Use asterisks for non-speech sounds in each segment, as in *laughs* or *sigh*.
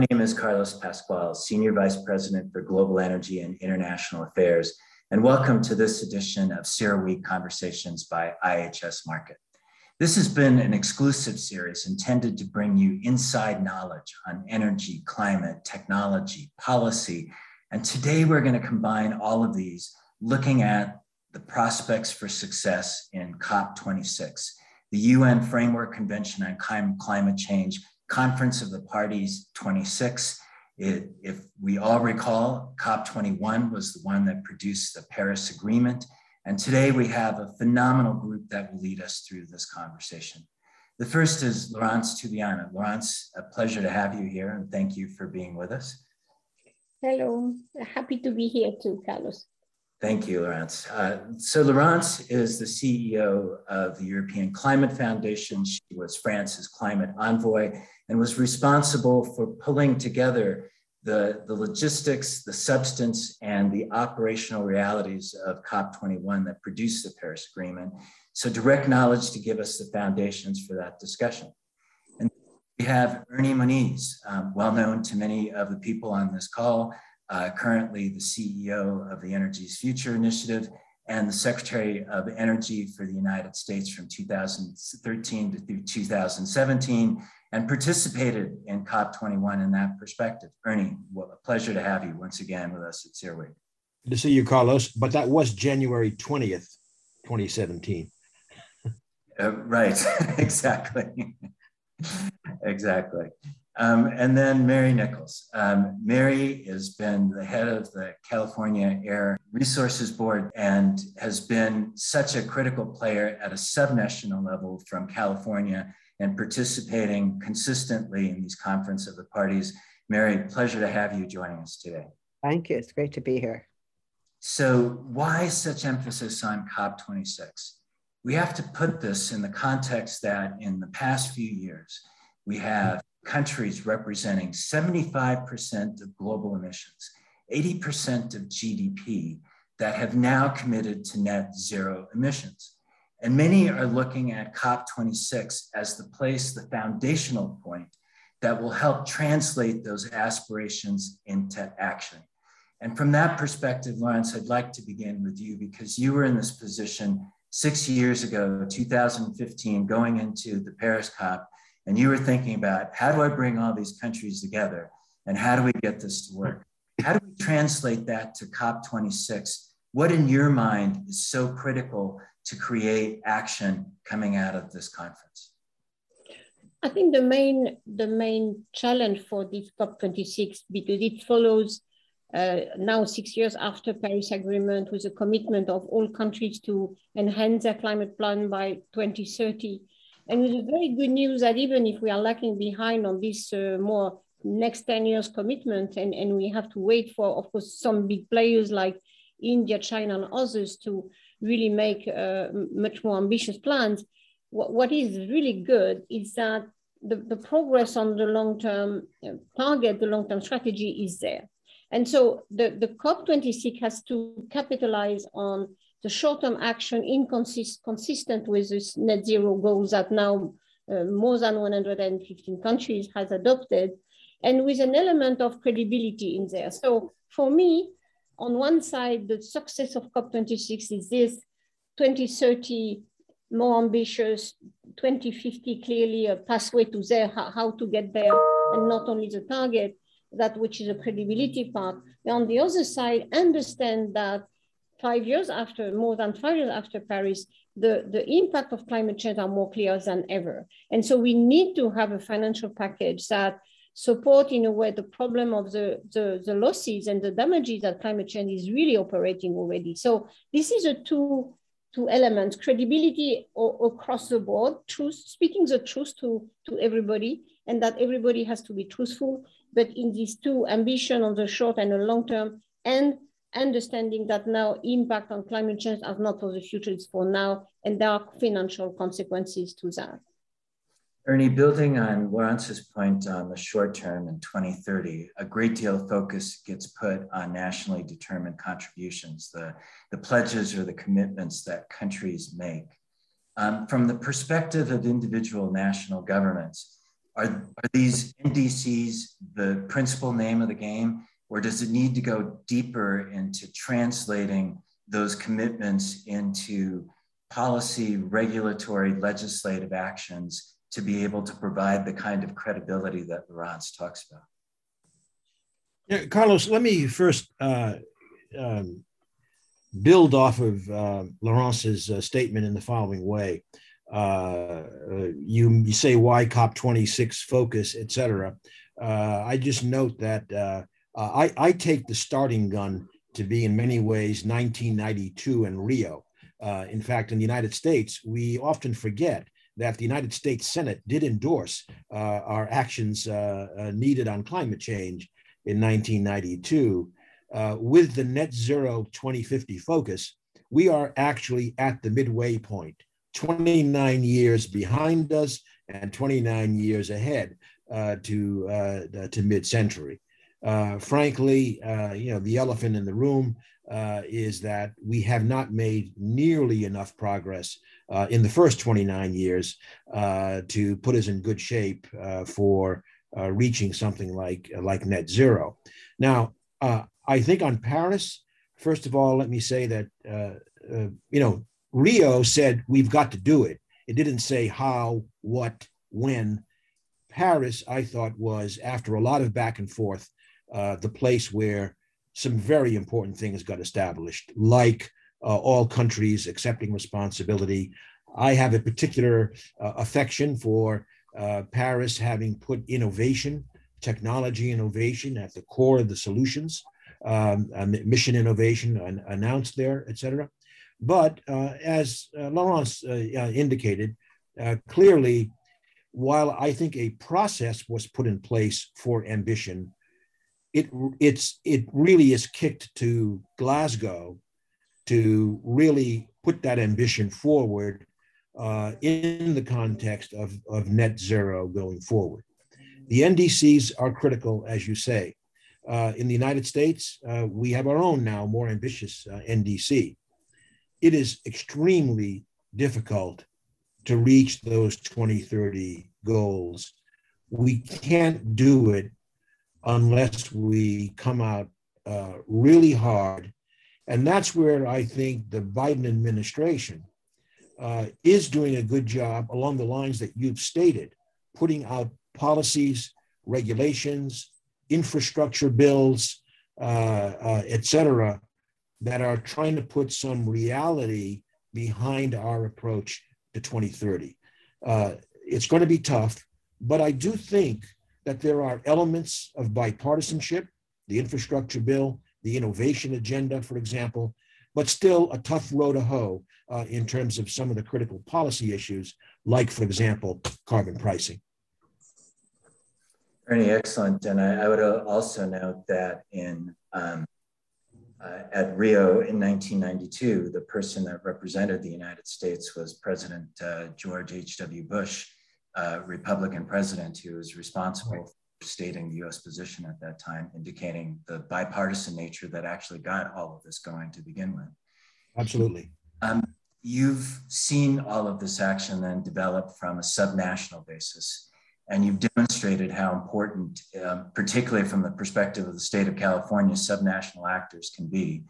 My name is Carlos Pascual, Senior Vice President for Global Energy and International Affairs, and welcome to this edition of CERAWeek Conversations by IHS Markit. This has been an exclusive series intended to bring you inside knowledge on energy, climate, technology, policy, and today we're going to combine all of these looking at the prospects for success in COP26, the UN Framework Convention on Climate Change, Conference of the Parties 26. It, if we all recall, COP21 was the one that produced the Paris Agreement. And today we have a phenomenal group that will lead us through this conversation. The first is Laurence Tubiana. Laurence, a pleasure to have you here and thank you for being with us. Hello, happy to be here too, Carlos. Thank you, Laurence. Uh, so Laurence is the CEO of the European Climate Foundation. She was France's climate envoy and was responsible for pulling together the, the logistics, the substance, and the operational realities of COP21 that produced the Paris Agreement. So direct knowledge to give us the foundations for that discussion. And we have Ernie Moniz, um, well known to many of the people on this call, uh, currently the CEO of the Energy's Future Initiative and the Secretary of Energy for the United States from 2013 to 2017, and participated in COP21 in that perspective. Ernie, what a pleasure to have you once again with us at CERAWeek. Good to see you, Carlos, but that was January 20th, 2017. *laughs* Uh, right, *laughs* exactly. *laughs* exactly. Um, and then Mary Nichols. Um, Mary has been the head of the California Air Resources Board and has been such a critical player at a subnational level from California and participating consistently in these conference of the parties. Mary, pleasure to have you joining us today. Thank you. It's great to be here. So, why such emphasis on COP26? We have to put this in the context that in the past few years, we have countries representing 75% of global emissions, 80% of GDP that have now committed to net zero emissions. And many are looking at COP26 as the place, the foundational point that will help translate those aspirations into action. And from that perspective, Laurence, I'd like to begin with you because you were in this position six years ago, 2015, going into the Paris COP, and you were thinking about how do I bring all these countries together and how do we get this to work? How do we translate that to COP26? What in your mind is so critical to create action coming out of this conference? I think the main the main challenge for this COP26 because it follows uh, now six years after Paris Agreement with a commitment of all countries to enhance their climate plan by 2030 and with very good news that even if we are lagging behind on this uh, more next 10 years commitment, and, and we have to wait for, of course, some big players like India, China, and others to really make uh, much more ambitious plans, what, what is really good is that the, the progress on the long-term uh, target, the long-term strategy is there. And so the, the COP26 has to capitalize on the short-term action inconsistent consistent with this net zero goals that now uh, more than 115 countries has adopted, and with an element of credibility in there. So for me, on one side, the success of COP26 is this 2030 more ambitious, 2050 clearly a pathway to there, how, how to get there, and not only the target, that which is a credibility part. And on the other side, understand that five years after, more than five years after Paris, the, the impact of climate change are more clear than ever. And so we need to have a financial package that support in a way the problem of the, the, the losses and the damages that climate change is really operating already. So this is a two, two elements, credibility across the board, truth, speaking the truth to, to everybody, and that everybody has to be truthful, but in these two ambition on the short and the long term, and understanding that now impact on climate change are not for the future, it's for now, and there are financial consequences to that. Ernie, building on Laurence's point on the short term in 2030, a great deal of focus gets put on nationally determined contributions, the, the pledges or the commitments that countries make. Um, from the perspective of individual national governments, are, are these NDCs the principal name of the game, or does it need to go deeper into translating those commitments into policy, regulatory, legislative actions to be able to provide the kind of credibility that Laurence talks about? Yeah, Carlos, let me first uh, um, build off of uh, Laurence's uh, statement in the following way. Uh, uh, you, you say why COP26 focus, et cetera. Uh, I just note that I, I take the starting gun to be in many ways 1992 and Rio. in fact, in the United States, we often forget that the United States Senate did endorse our actions needed on climate change in 1992. Uh, with the net zero 2050 focus, we are actually at the midway point, 29 years behind us and 29 years ahead uh, to, uh, to mid-century. Uh, frankly, uh, you know, the elephant in the room uh, is that we have not made nearly enough progress in the first 29 years to put us in good shape for reaching something like, like net zero. Now, I think on Paris, first of all, let me say that, uh, uh, you know, Rio said we've got to do it. It didn't say how, what, when. Paris, I thought, was, after a lot of back and forth, uh, the place where some very important things got established, like uh, all countries accepting responsibility. I have a particular uh, affection for uh, Paris having put innovation, technology innovation at the core of the solutions um, mission innovation announced there, et cetera. But uh, as Laurence indicated, clearly, while I think a process was put in place for ambition, it it's it really is kicked to Glasgow to really put that ambition forward uh, in the context of, of net zero going forward. The NDCs are critical, as you say. Uh, in the United States, uh, we have our own now more ambitious uh, NDC. It is extremely difficult to reach those 2030 goals. We can't do it unless we come out uh, really hard. And that's where I think the Biden administration uh, is doing a good job along the lines that you've stated, putting out policies, regulations, infrastructure bills, uh, uh, et cetera, that are trying to put some reality behind our approach to 2030. Uh, it's going to be tough, but I do think that there are elements of bipartisanship, the infrastructure bill, the innovation agenda, for example, but still a tough row to hoe uh, in terms of some of the critical policy issues, like, for example, carbon pricing. Ernie, excellent. And I, I would also note that in um, uh, at Rio in 1992, the person that represented the United States was President uh, George H.W. Bush, uh, Republican president, who was responsible for stating the US position at that time, indicating the bipartisan nature that actually got all of this going to begin with. Absolutely. Um, you've seen all of this action then develop from a subnational basis. And you've demonstrated how important, um, particularly from the perspective of the state of California, subnational actors can be.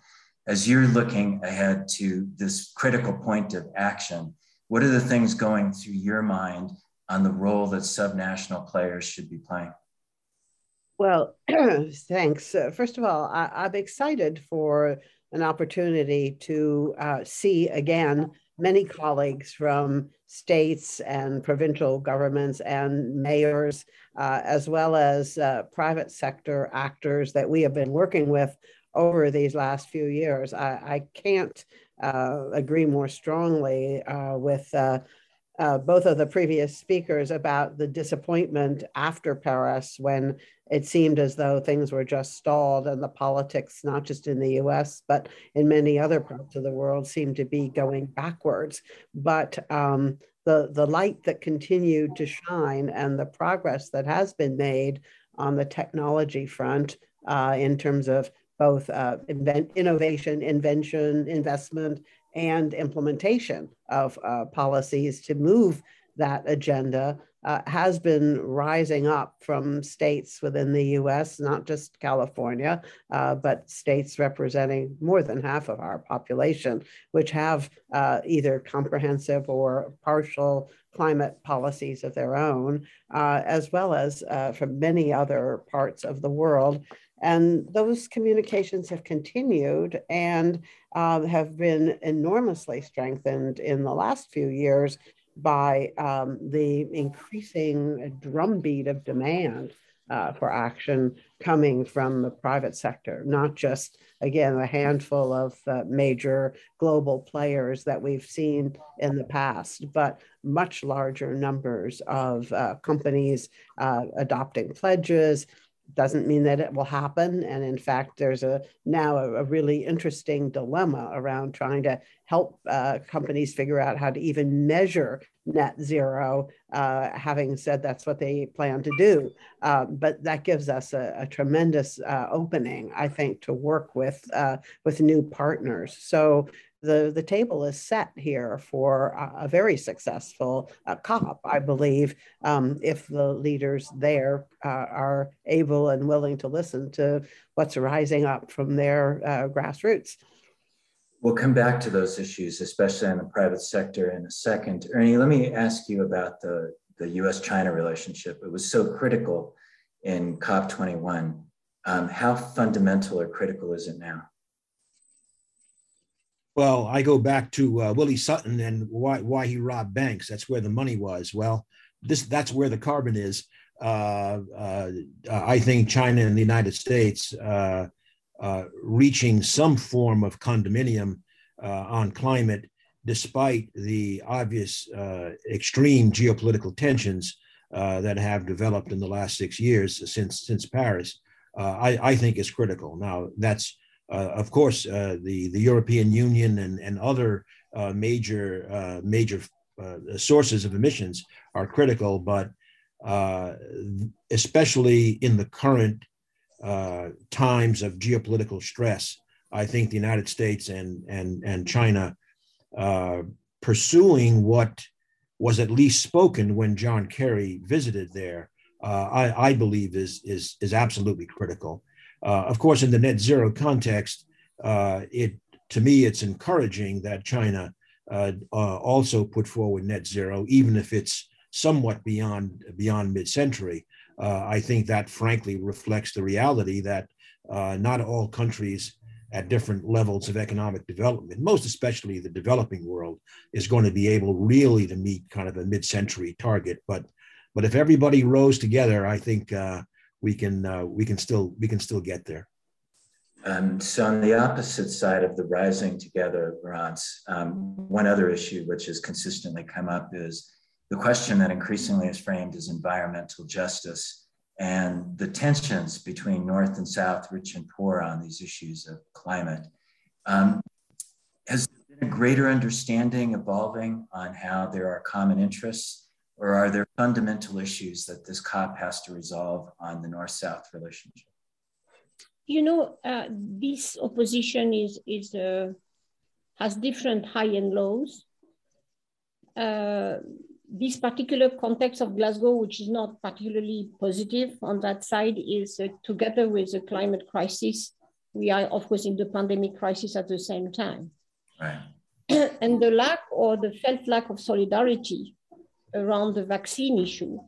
As you're looking ahead to this critical point of action, what are the things going through your mind on the role that subnational players should be playing? Well, *clears throat* thanks. Uh, first of all, I, am excited for an opportunity to uh, see again many colleagues from states and provincial governments and mayors, uh, as well as uh, private sector actors that we have been working with over these last few years. I, I can't uh, agree more strongly uh, with uh, both of the previous speakers about the disappointment after Paris when it seemed as though things were just stalled and the politics, not just in the US, but in many other parts of the world, seemed to be going backwards. But um, the, the light that continued to shine and the progress that has been made on the technology front uh, in terms of both uh, invent, innovation, invention, investment, and implementation of uh, policies to move that agenda uh, has been rising up from states within the US, not just California, uh, but states representing more than half of our population, which have uh, either comprehensive or partial climate policies of their own, uh, as well as uh, from many other parts of the world. And those communications have continued and uh, have been enormously strengthened in the last few years by um, the increasing drumbeat of demand uh, for action coming from the private sector, not just, again, a handful of uh, major global players that we've seen in the past, but much larger numbers of uh, companies uh, adopting pledges, doesn't mean that it will happen. And in fact, there's a now a, a really interesting dilemma around trying to help uh, companies figure out how to even measure net zero, uh, having said that's what they plan to do. Uh, but that gives us a, a tremendous uh, opening, I think, to work with uh, with new partners. So the, the table is set here for a, a very successful uh, COP, I believe, um, if the leaders there uh, are able and willing to listen to what's rising up from their uh, grassroots. We'll come back to those issues, especially in the private sector in a second. Ernie, let me ask you about the, the US China relationship. It was so critical in COP21. Um, how fundamental or critical is it now? Well, I go back to uh, Willie Sutton and why why he robbed banks. That's where the money was. Well, this that's where the carbon is. Uh, uh, I think China and the United States uh, uh, reaching some form of condominium uh, on climate, despite the obvious extreme geopolitical tensions that have developed in the last six years since since Paris. I, I think is critical. Now that's uh, of course, uh, the the European Union and and other uh, major major sources of emissions are critical, but especially in the current times of geopolitical stress, I think the United States and and and China pursuing what was at least spoken when John Kerry visited there, uh, I, I, believe is is is absolutely critical. Uh, of course, in the net zero context, uh, it to me it's encouraging that China uh, uh, also put forward net zero, even if it's somewhat beyond beyond mid-century. Uh, I think that frankly reflects the reality that not all countries at different levels of economic development, most especially the developing world, is going to be able really to meet kind of a mid-century target. But but if everybody rose together, I think uh, we can uh, we can still we can still get there. Um, so on the opposite side of the rising together, Laurence, um, one other issue which has consistently come up is the question that increasingly is framed as environmental justice and the tensions between North and South, rich and poor on these issues of climate. Um, has there been a greater understanding evolving on how there are common interests or are there fundamental issues that this COP has to resolve on the North South relationship? You know, uh, this opposition is, is uh, has different high and lows. Uh, this particular context of Glasgow, which is not particularly positive on that side, is uh, together with the climate crisis. We are, of course, in the pandemic crisis at the same time. Right. *clears throat* and the lack or the felt lack of solidarity around the vaccine issue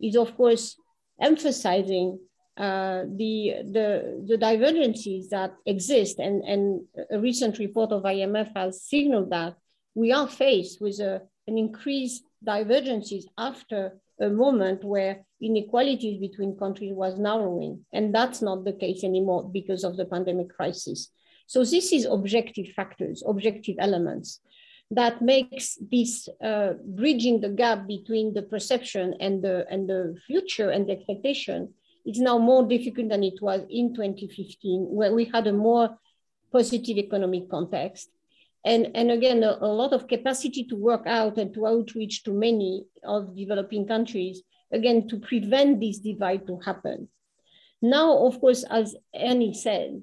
is, of course, emphasizing uh, the, the, the divergences that exist. And, and a recent report of IMF has signaled that we are faced with a, an increased divergences after a moment where inequalities between countries was narrowing. And that's not the case anymore because of the pandemic crisis. So this is objective factors, objective elements that makes this uh, bridging the gap between the perception and the, and the future and the expectation is now more difficult than it was in 2015, where we had a more positive economic context. And, and again, a, a lot of capacity to work out and to outreach to many of developing countries, again, to prevent this divide to happen. Now, of course, as Annie said,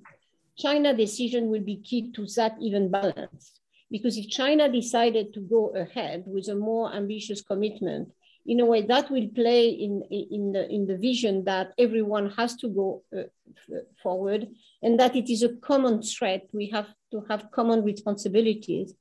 China decision will be key to that even balance. Because if China decided to go ahead with a more ambitious commitment, in a way that will play in, in, the, in the vision that everyone has to go uh, forward and that it is a common threat. We have to have common responsibilities,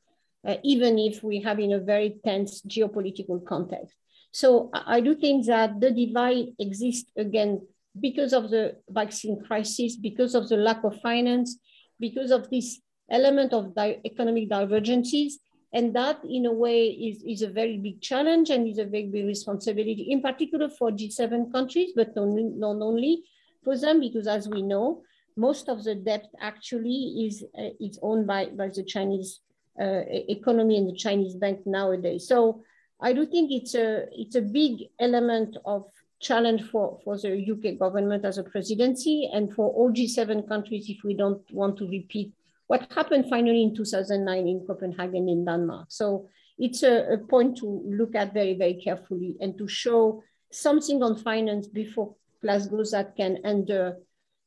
uh, even if we have in a very tense geopolitical context. So I do think that the divide exists again because of the vaccine crisis, because of the lack of finance, because of this element of di economic divergences. And that, in a way, is, is a very big challenge and is a very big responsibility, in particular for G7 countries, but not, not only for them, because as we know, most of the debt actually is, uh, is owned by, by the Chinese uh, economy and the Chinese bank nowadays. So I do think it's a, it's a big element of challenge for, for the UK government as a presidency and for all G7 countries if we don't want to repeat what happened finally in 2009 in Copenhagen in Denmark. So it's a, a point to look at very, very carefully and to show something on finance before Glasgow that can under,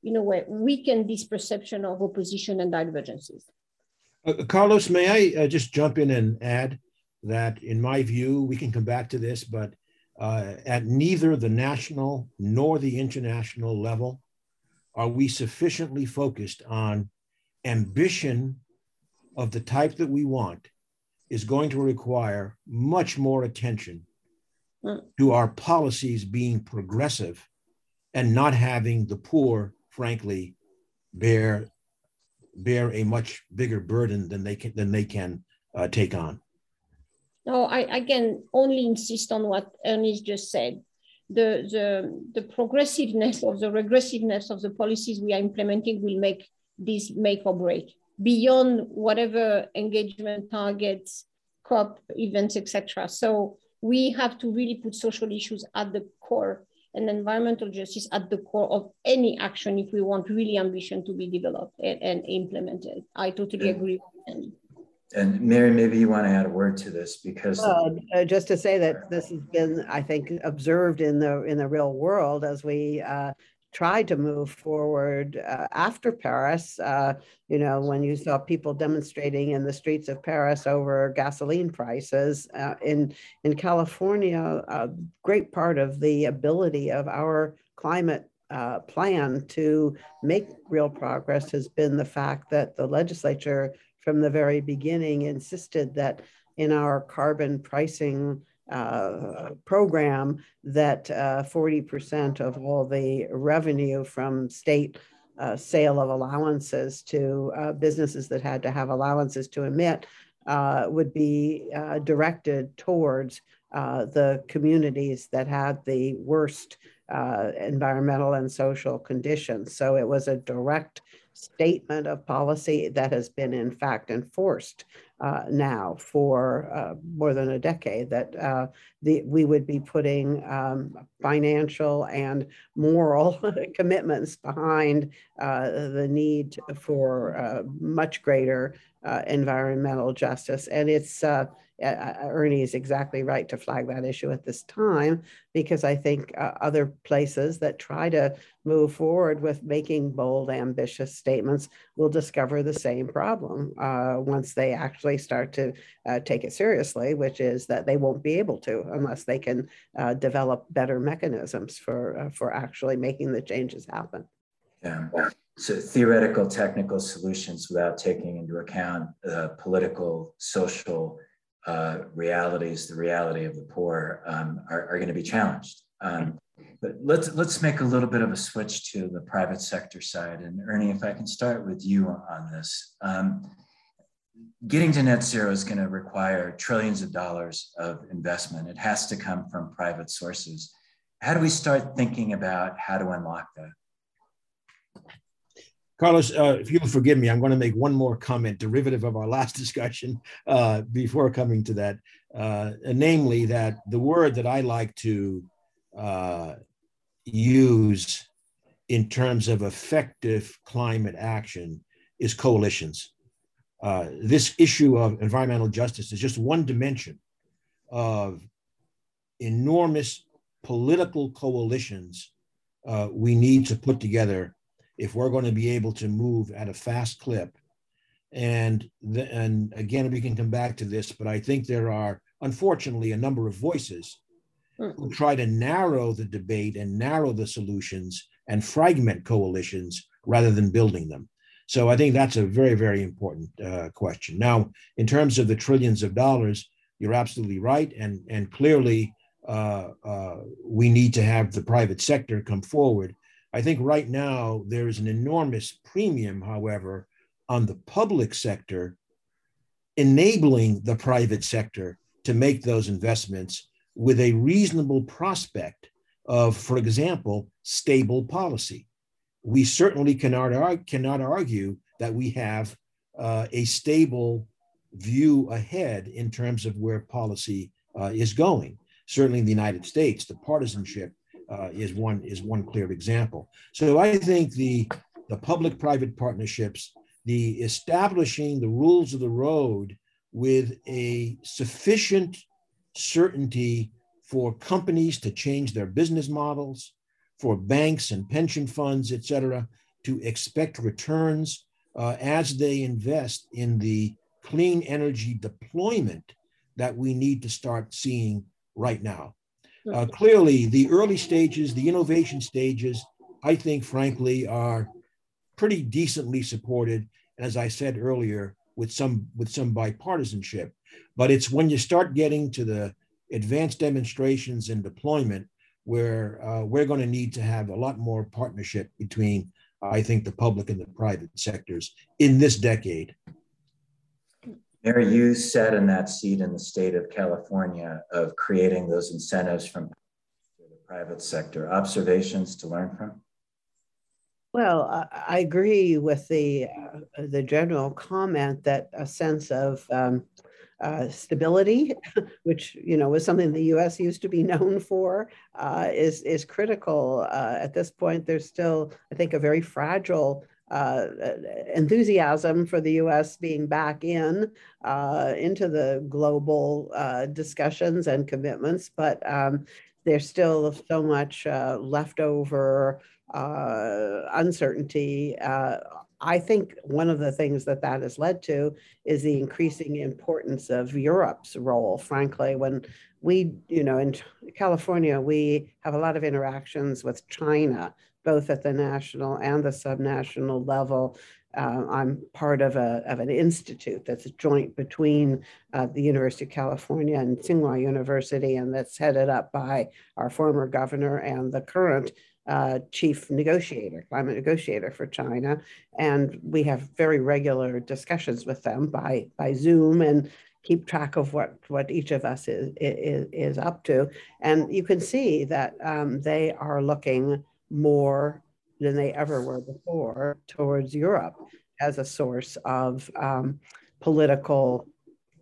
you know, weaken this perception of opposition and divergences. Uh, Carlos, may I uh, just jump in and add that, in my view, we can come back to this, but uh, at neither the national nor the international level are we sufficiently focused on ambition of the type that we want is going to require much more attention mm. to our policies being progressive and not having the poor, frankly, bear bear a much bigger burden than they can than they can uh, take on. No, I, I can only insist on what Ernest just said. The, the, the progressiveness or the regressiveness of the policies we are implementing will make this make or break beyond whatever engagement targets, COP events, etc. So we have to really put social issues at the core and environmental justice at the core of any action if we want really ambition to be developed and, and implemented. I totally agree with him. And Mary, maybe you want to add a word to this because uh, uh, just to say that this has been, I think, observed in the in the real world as we uh, tried to move forward uh, after Paris. Uh, you know, when you saw people demonstrating in the streets of Paris over gasoline prices uh, in in California, a great part of the ability of our climate plan to make real progress has been the fact that the legislature from the very beginning insisted that in our carbon pricing uh, program that uh, 40% of all the revenue from state uh, sale of allowances to uh, businesses that had to have allowances to emit uh, would be directed towards the communities that had the worst environmental and social conditions. So it was a direct statement of policy that has been in fact enforced uh, now for uh, more than a decade that uh, the, we would be putting um, financial and moral *laughs* commitments behind uh, the need for uh, much greater uh, environmental justice. And it's Ernie is exactly right to flag that issue at this time, because I think uh, other places that try to move forward with making bold, ambitious statements will discover the same problem uh, once they actually start to uh, take it seriously, which is that they won't be able to unless they can uh, develop better mechanisms for, uh, for actually making the changes happen. Yeah. So theoretical technical solutions without taking into account uh, political, social, uh, realities, the reality of the poor, um, are, are going to be challenged. Um, but let's let's make a little bit of a switch to the private sector side. And Ernie, if I can start with you on this, um, getting to net zero is going to require trillions of dollars of investment. It has to come from private sources. How do we start thinking about how to unlock that? Carlos, uh, if you'll forgive me, I'm going to make one more comment derivative of our last *laughs* discussion uh, before coming to that, uh, namely that the word that I like to uh, use in terms of effective climate action is coalitions. Uh, this issue of environmental justice is just one dimension of enormous political coalitions uh, we need to put together if we're going to be able to move at a fast clip. And, the, and again, we can come back to this, but I think there are, unfortunately, a number of voices mm. who try to narrow the debate and narrow the solutions and fragment coalitions rather than building them. So I think that's a very, very important uh, question. Now, in terms of the trillions of dollars, you're absolutely right. And, and clearly, uh, uh, we need to have the private sector come forward. I think right now there is an enormous premium, however, on the public sector enabling the private sector to make those investments with a reasonable prospect of, for example, stable policy. We certainly cannot, cannot argue that we have uh, a stable view ahead in terms of where policy uh, is going. Certainly in the United States, the partisanship uh, is one is one clear example. So I think the the public-private partnerships, the establishing the rules of the road with a sufficient certainty for companies to change their business models, for banks and pension funds, et cetera, to expect returns uh, as they invest in the clean energy deployment that we need to start seeing right now. Uh, clearly, the early stages, the innovation stages, I think, frankly, are pretty decently supported. As I said earlier, with some with some bipartisanship. But it's when you start getting to the advanced demonstrations and deployment where uh, we're going to need to have a lot more partnership between, I think, the public and the private sectors in this decade. Mary, you sat in that seat in the state of California of creating those incentives from the private sector. Observations to learn from? Well, I agree with the uh, the general comment that a sense of um, uh, stability, *laughs* which you know was something the U.S. used to be known for, uh, is is critical. Uh, at this point, there's still, I think, a very fragile uh, enthusiasm for the U.S. being back in uh, into the global discussions and commitments, but um, there's still so much leftover uh, uncertainty. Uh, I think one of the things that that has led to is the increasing importance of Europe's role. Frankly, when we, you know, in California, we have a lot of interactions with China, both at the national and the subnational level. Uh, I'm part of, a, of an institute that's joint between uh, the University of California and Tsinghua University, and that's headed up by our former governor and the current uh, chief negotiator, climate negotiator for China. And we have very regular discussions with them by, by Zoom and keep track of what, what each of us is, is, is up to. And you can see that um, they are looking more than they ever were before towards Europe as a source of um, political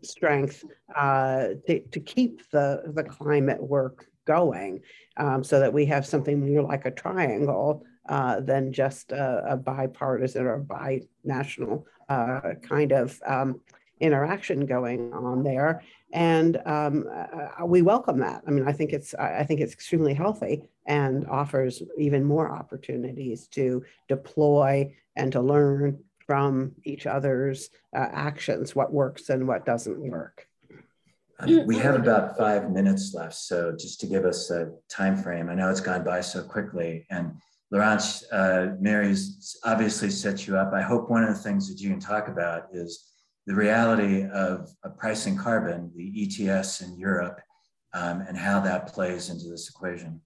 strength uh, to, to keep the, the climate work going um, so that we have something more like a triangle uh, than just a, a, bipartisan or binational uh, kind of um, interaction going on there. And um, uh, we welcome that. I mean, I think it's I think it's extremely healthy and offers even more opportunities to deploy and to learn from each other's uh, actions, what works and what doesn't work. Um, we have about five minutes left, so just to give us a time frame, I know it's gone by so quickly. And Laurence, uh, Mary's obviously set you up. I hope one of the things that you can talk about is the reality of, pricing carbon, the ETS in Europe, um, and how that plays into this equation.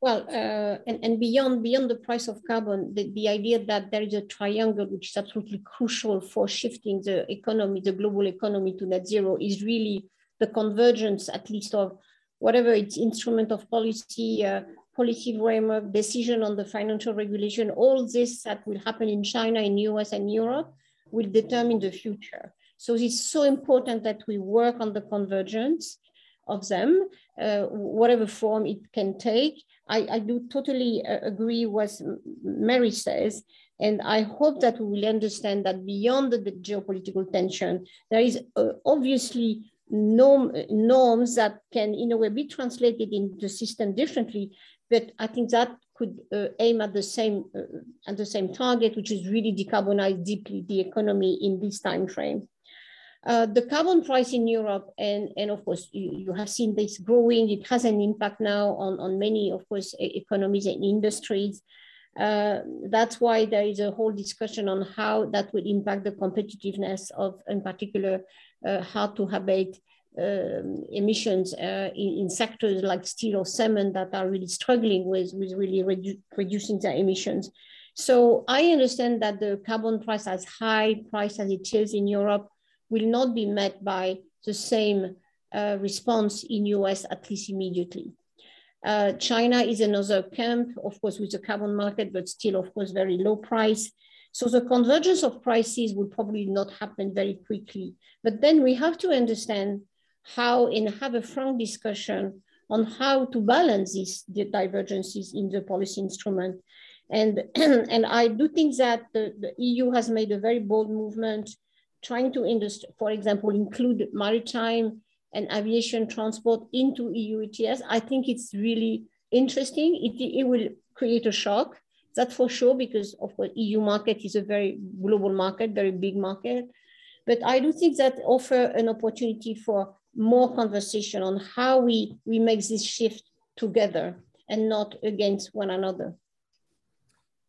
Well, uh, and, and beyond beyond the price of carbon, the, the idea that there is a triangle which is absolutely crucial for shifting the economy, the global economy to net zero is really the convergence, at least of whatever its instrument of policy, uh, policy framework, decision on the financial regulation, all this that will happen in China, in US and Europe will determine the future. So it's so important that we work on the convergence of them, uh, whatever form it can take. I, I do totally uh, agree what Mary says. And I hope that we will understand that beyond the, the geopolitical tension, there is uh, obviously norm, norms that can, in a way, be translated into the system differently. But I think that could uh, aim at the same uh, at the same target, which is really decarbonize deeply the economy in this time frame. Uh, the carbon price in Europe, and, and of course, you, you have seen this growing. It has an impact now on, on many, of course, economies and industries. Uh, that's why there is a whole discussion on how that will impact the competitiveness of, in particular, uh, how to abate um, emissions uh, in, in, sectors like steel or cement that are really struggling with, with really redu reducing their emissions. So I understand that the carbon price as high price as it is in Europe will not be met by the same uh, response in US, at least immediately. Uh, China is another camp, of course, with the carbon market, but still, of course, very low price. So the convergence of prices will probably not happen very quickly. But then we have to understand how and have a frank discussion on how to balance these the divergences in the policy instrument. And, *clears throat* and I do think that the, the EU has made a very bold movement trying to, for example, include maritime and aviation transport into EU ETS. I think it's really interesting. It, it will create a shock, that's for sure, because of course EU market is a very global market, very big market. But I do think that offer an opportunity for more conversation on how we, we make this shift together and not against one another.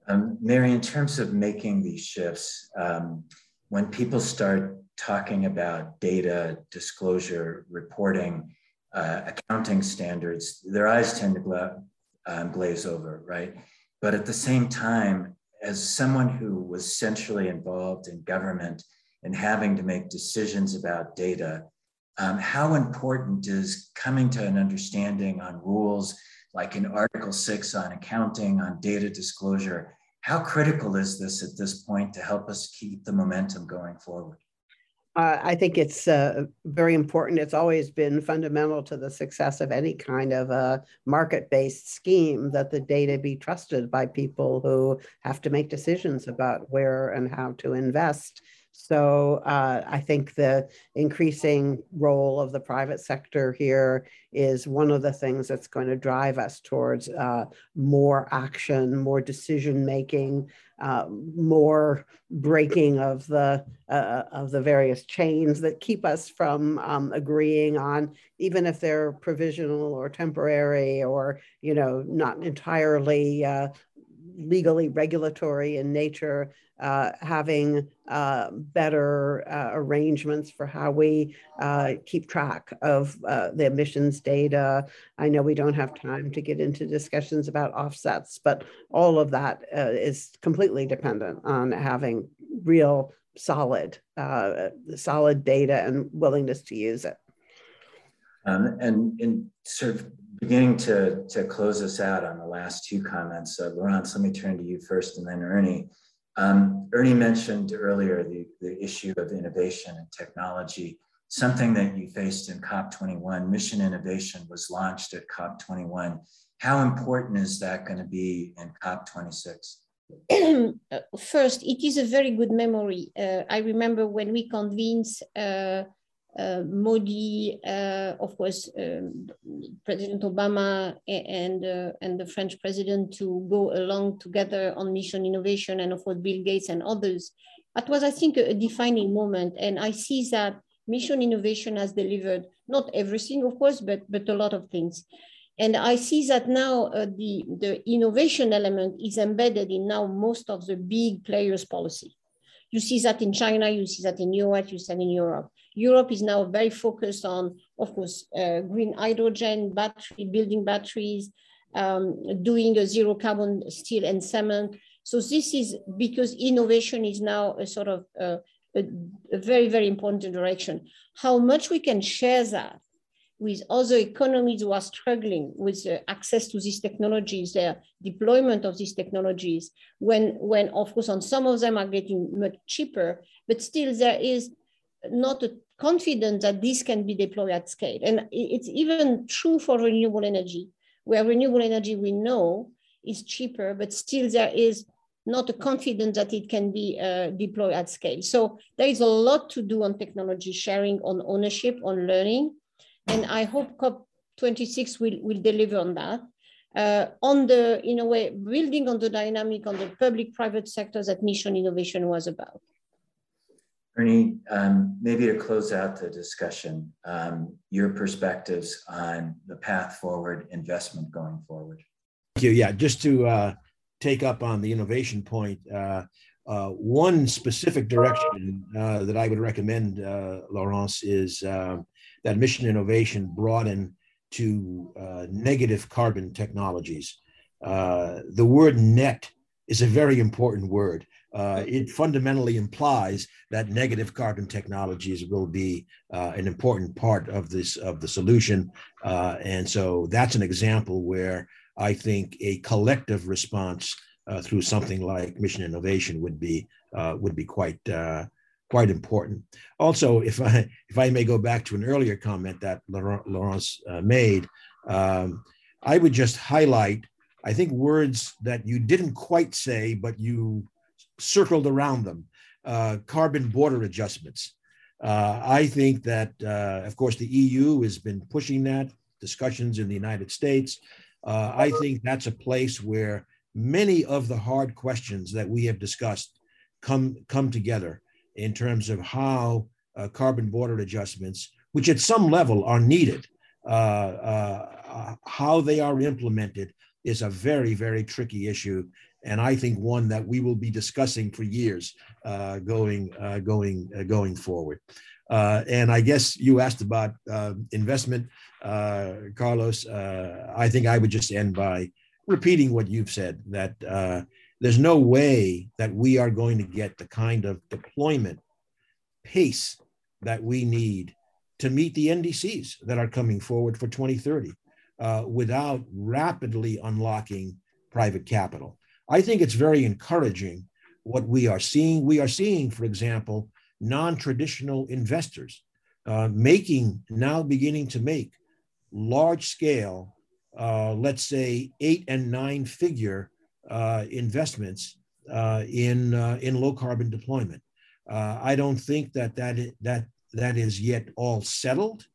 Um, Mary, in terms of making these shifts, um, when people start talking about data, disclosure, reporting, uh, accounting standards, their eyes tend to gla- um, glaze over, right? But at the same time, as someone who was centrally involved in government and having to make decisions about data, um, how important is coming to an understanding on rules like in Article 6 on accounting, on data disclosure? How critical is this at this point to help us keep the momentum going forward? Uh, I think it's uh, very important. It's always been fundamental to the success of any kind of a market-based scheme that the data be trusted by people who have to make decisions about where and how to invest. So uh, I think the increasing role of the private sector here is one of the things that's going to drive us towards uh, more action, more decision making, uh, more breaking of the uh, of the various chains that keep us from um, agreeing on, even if they're provisional or temporary or you know not entirely uh, legally regulatory in nature, uh, having uh, better uh, arrangements for how we uh, keep track of uh, the emissions data. I know we don't have time to get into discussions about offsets, but all of that is completely dependent on having real solid, solid data and willingness to use it. Um, and, and sort of beginning to, to close us out on the last two comments, Laurence, let me turn to you first and then Ernie. Um, Ernie mentioned earlier the, the issue of innovation and technology, something that you faced in COP21. Mission Innovation was launched at COP21. How important is that going to be in COP26? *clears throat* First, it is a very good memory. Uh, I remember when we convened uh, uh, Modi, uh, of course, um, President Obama and, uh, and the French president to go along together on mission innovation and of course Bill Gates and others. That was, I think, a, defining moment. And I see that mission innovation has delivered not everything, of course, but, but a lot of things. And I see that now uh, the, the innovation element is embedded in now most of the big players' policy. You see that in China, you see that in US, you see that in Europe. Europe is now very focused on, of course, uh, green hydrogen, battery, building batteries, um, doing a zero carbon steel and cement. So this is because innovation is now a sort of uh, a, a, very, very important direction. How much we can share that with other economies who are struggling with uh, access to these technologies, their deployment of these technologies, when, when of course on some of them are getting much cheaper, but still there is not a confidence that this can be deployed at scale. And it's even true for renewable energy, where renewable energy we know is cheaper, but still there is not a confidence that it can be uh, deployed at scale. So there is a lot to do on technology sharing, on ownership, on learning. And I hope COP26 will, will deliver on that. Uh, on the, in a way, building on the dynamic on the public-private sectors that mission innovation was about. Ernie, um, maybe to close out the discussion, um, your perspectives on the path forward, investment going forward. Thank you. Yeah, just to uh, take up on the innovation point, uh, uh, one specific direction uh, that I would recommend, uh, Laurence, is um, that mission innovation broaden to uh, negative carbon technologies. the word net is a very important word. Uh, it fundamentally implies that negative carbon technologies will be uh, an important part of this of the solution, uh, and so that's an example where I think a collective response uh, through something like mission innovation would be uh, would be quite uh, quite important. Also, if I if I may go back to an earlier comment that Laurence made, um, I would just highlight I think words that you didn't quite say, but you circled around them uh, carbon border adjustments. Uh, I think that, uh, of course, the EU has been pushing that, discussions in the United States. Uh, I think that's a place where many of the hard questions that we have discussed come, come together in terms of how uh, carbon border adjustments, which at some level are needed, uh, how they are implemented is a very, very tricky issue, and I think one that we will be discussing for years uh, going uh, going uh, going forward. Uh, and I guess you asked about uh, investment, uh, Carlos. I think I would just end by repeating what you've said that there's no way that we are going to get the kind of deployment pace that we need to meet the NDCs that are coming forward for 2030 uh, without rapidly unlocking private capital. I think it's very encouraging what we are seeing. We are seeing, for example, non traditional investors uh, making, now beginning to make large scale, uh, let's say eight and nine figure investments uh, in, uh, in low carbon deployment. I don't think that that, that that is yet all settled.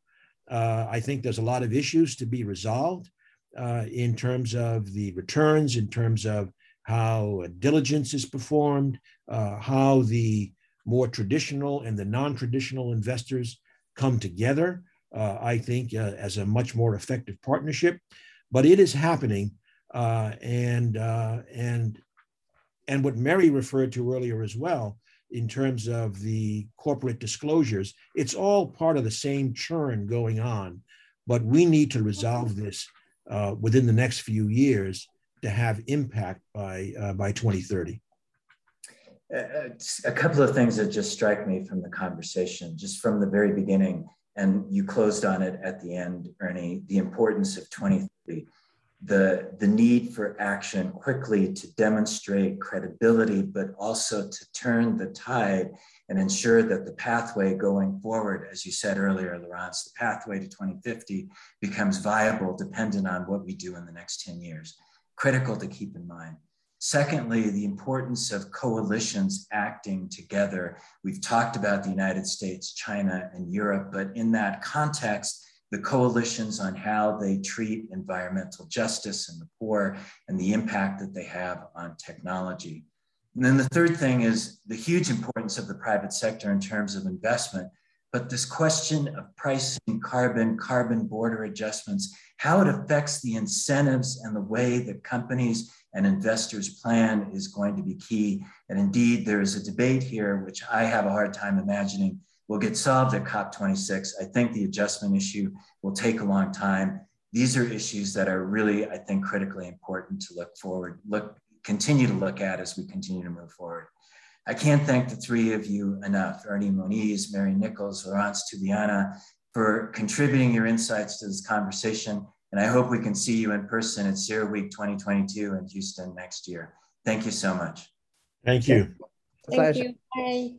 Uh, I think there's a lot of issues to be resolved uh, in terms of the returns, in terms of how diligence is performed, uh, how the more traditional and the non traditional investors come together, uh, I think, uh, as a much more effective partnership. But it is happening. Uh, and, and, and what Mary referred to earlier as well in terms of the corporate disclosures. It's all part of the same churn going on, but we need to resolve this uh, within the next few years to have impact by uh, by 2030. Uh, a couple of things that just strike me from the conversation, just from the very beginning, and you closed on it at the end, Ernie, the importance of 2030 the, the need for action quickly to demonstrate credibility, but also to turn the tide and ensure that the pathway going forward, as you said earlier, Laurence, the pathway to 2050 becomes viable dependent on what we do in the next 10 years. Critical to keep in mind. Secondly, the importance of coalitions acting together. We've talked about the United States, China, and Europe, but in that context, the coalitions on how they treat environmental justice and the poor and the impact that they have on technology. And then the third thing is the huge importance of the private sector in terms of investment. But this question of pricing carbon, carbon border adjustments, how it affects the incentives and the way that companies and investors plan is going to be key. And indeed, there is a debate here, which I have a hard time imagining will get solved at COP26. I think the adjustment issue will take a long time. These are issues that are really, I think, critically important to look forward, look, continue to look at as we continue to move forward. I can't thank the three of you enough, Ernie Moniz, Mary Nichols, Laurence Tubiana, for contributing your insights to this conversation. And I hope we can see you in person at CERAWeek 2022 in Houston next year. Thank you so much. Thank you. Thank you. Bye.